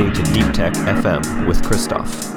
listening to Deep Tech FM with Christoph.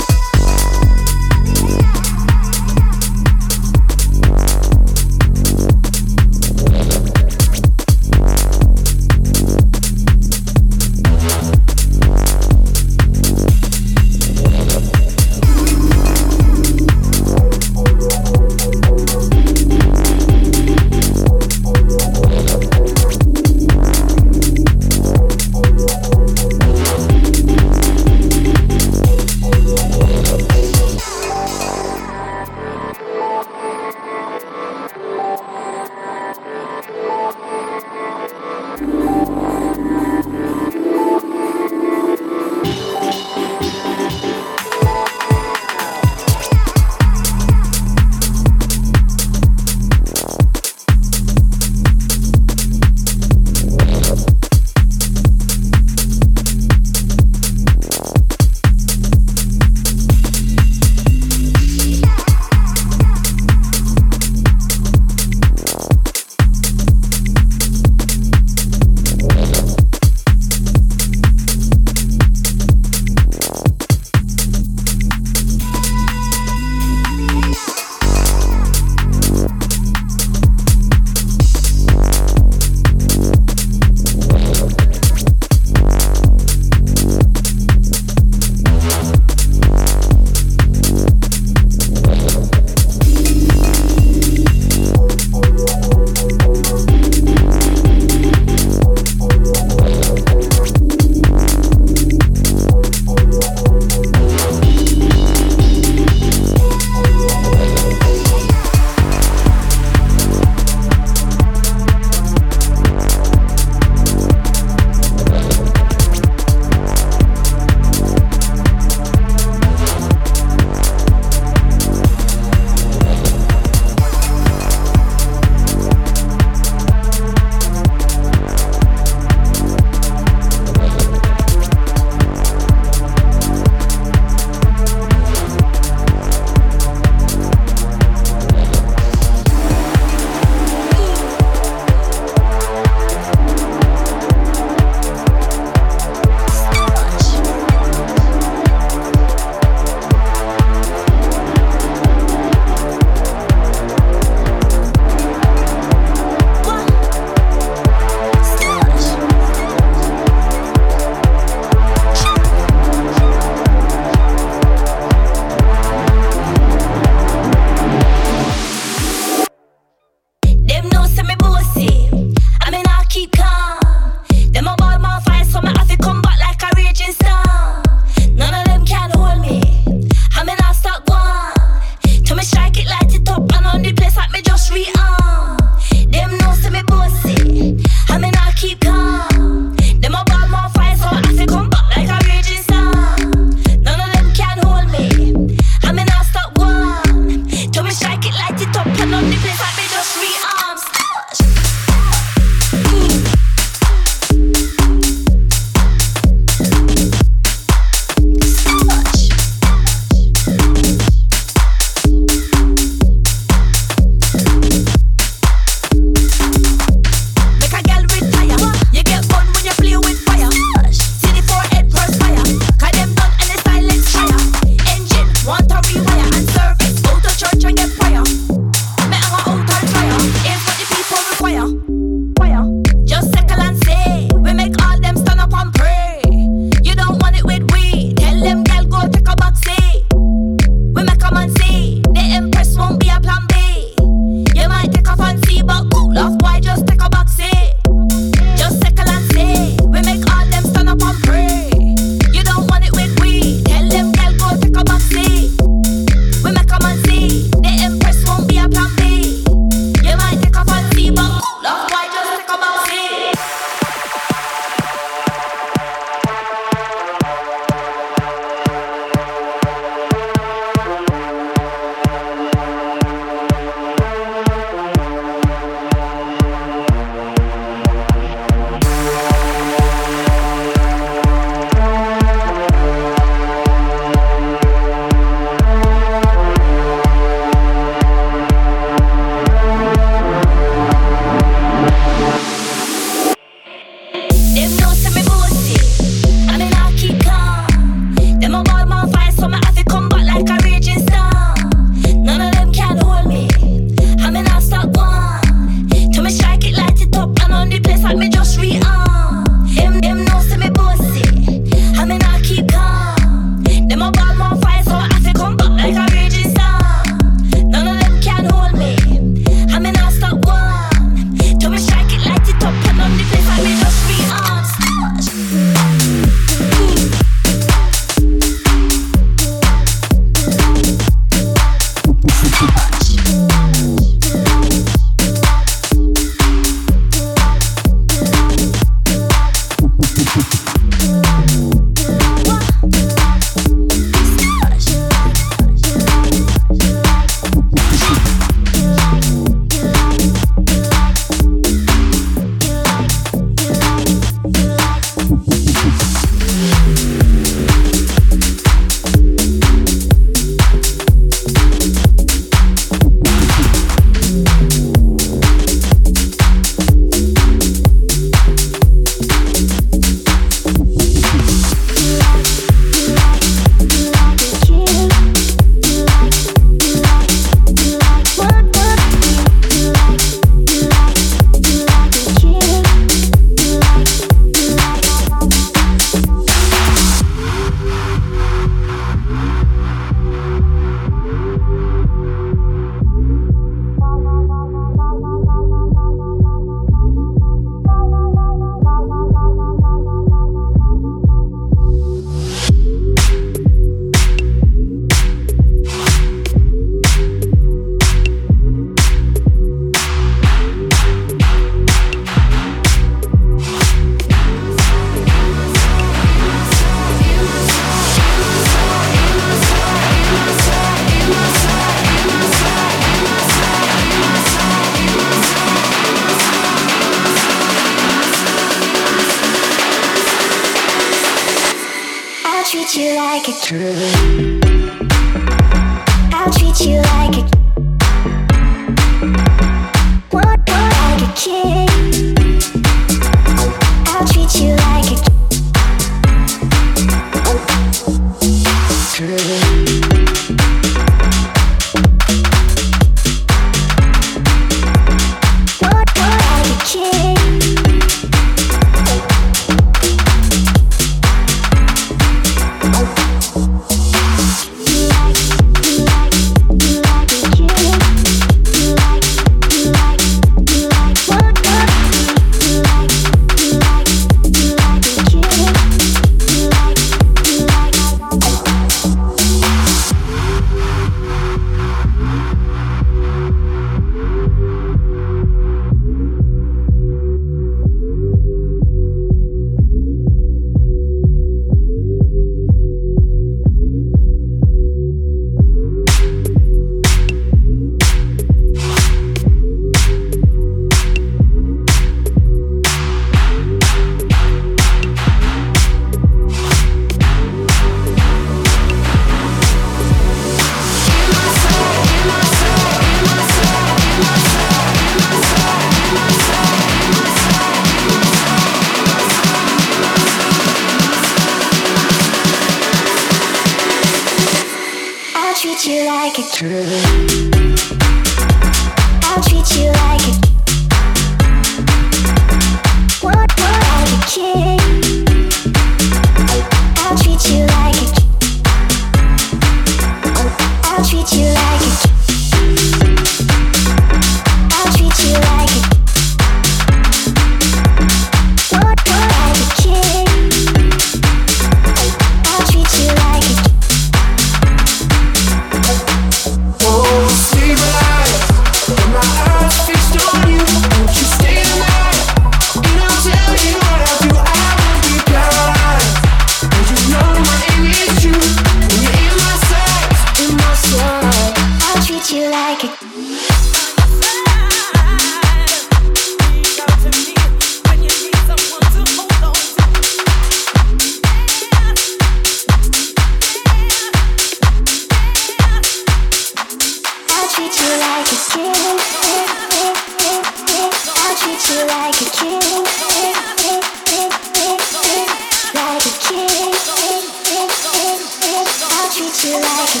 Yeah.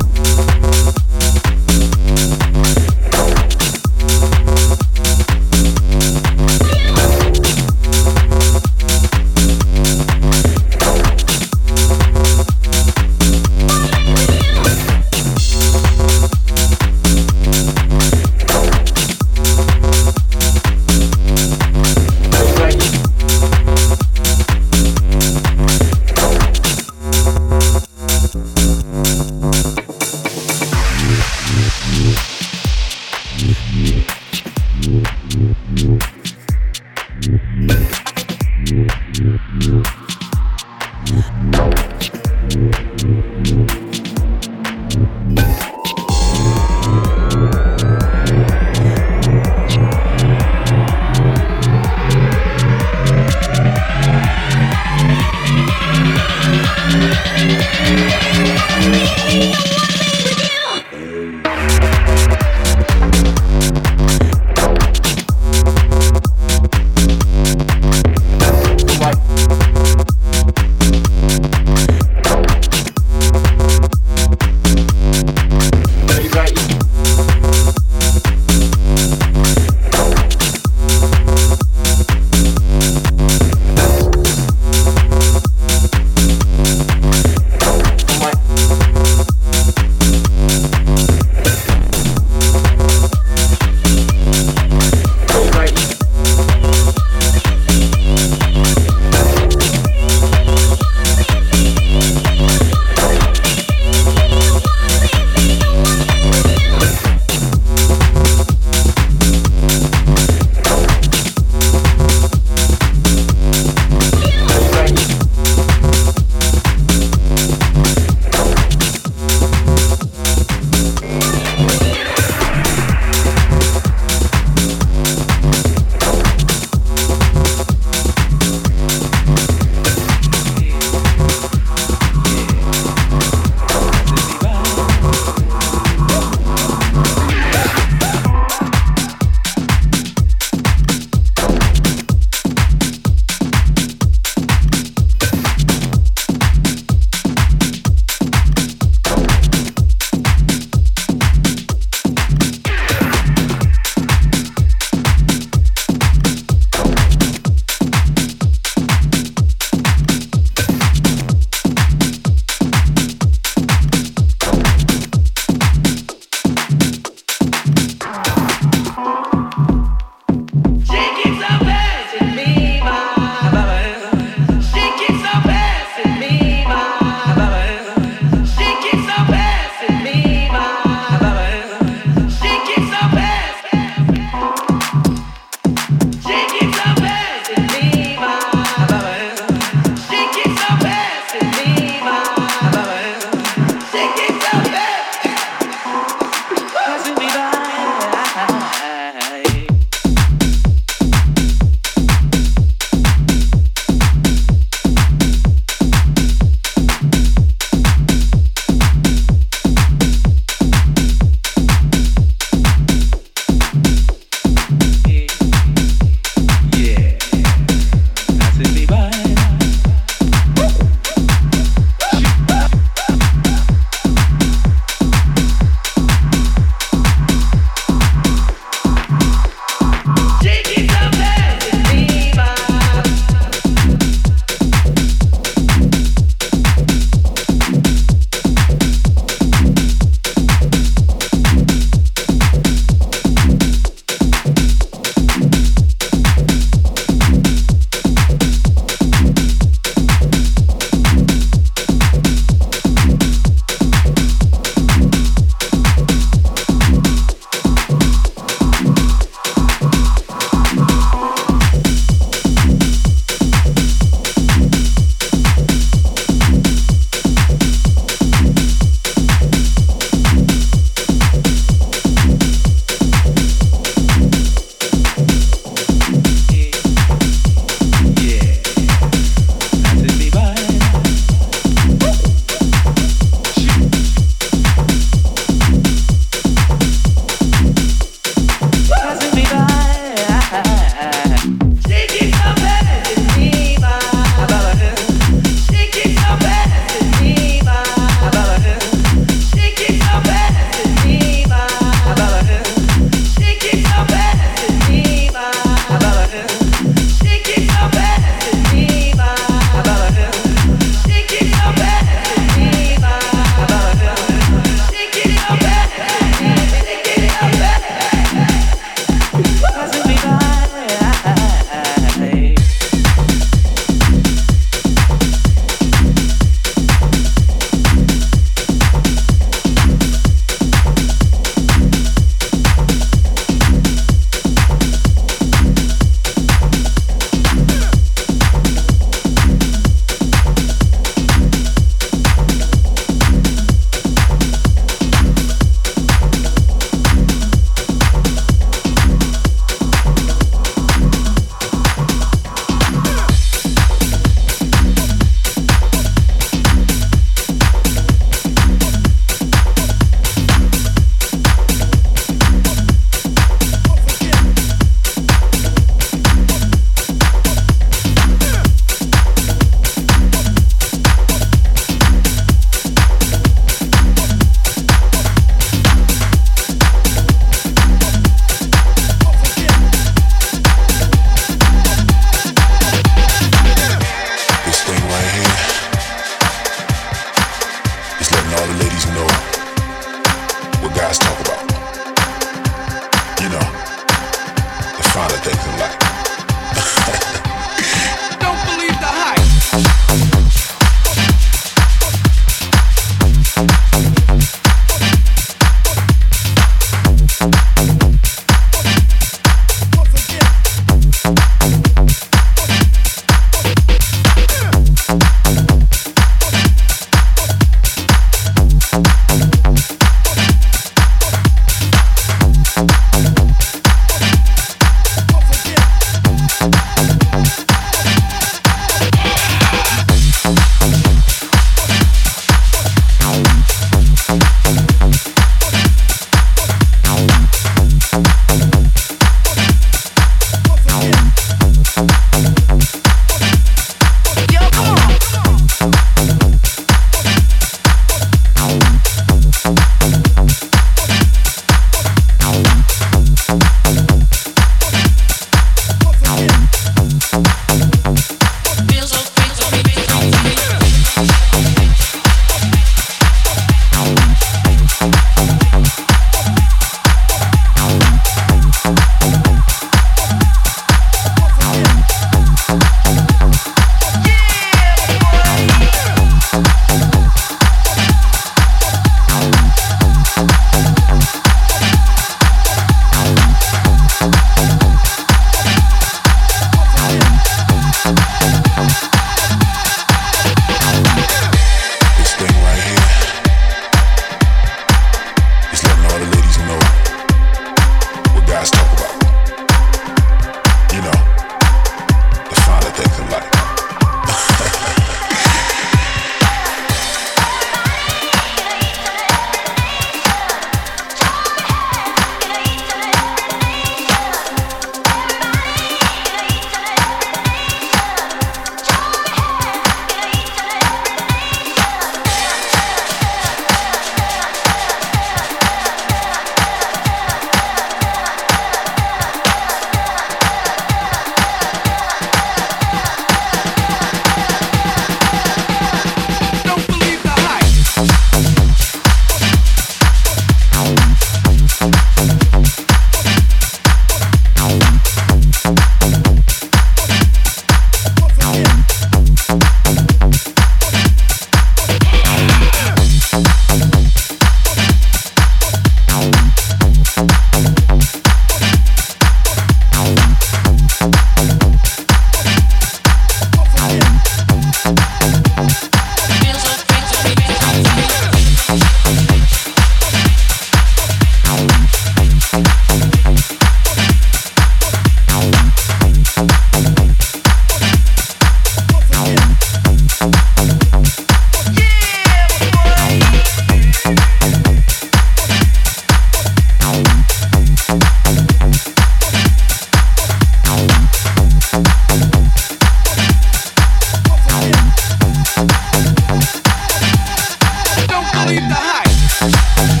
leave the high.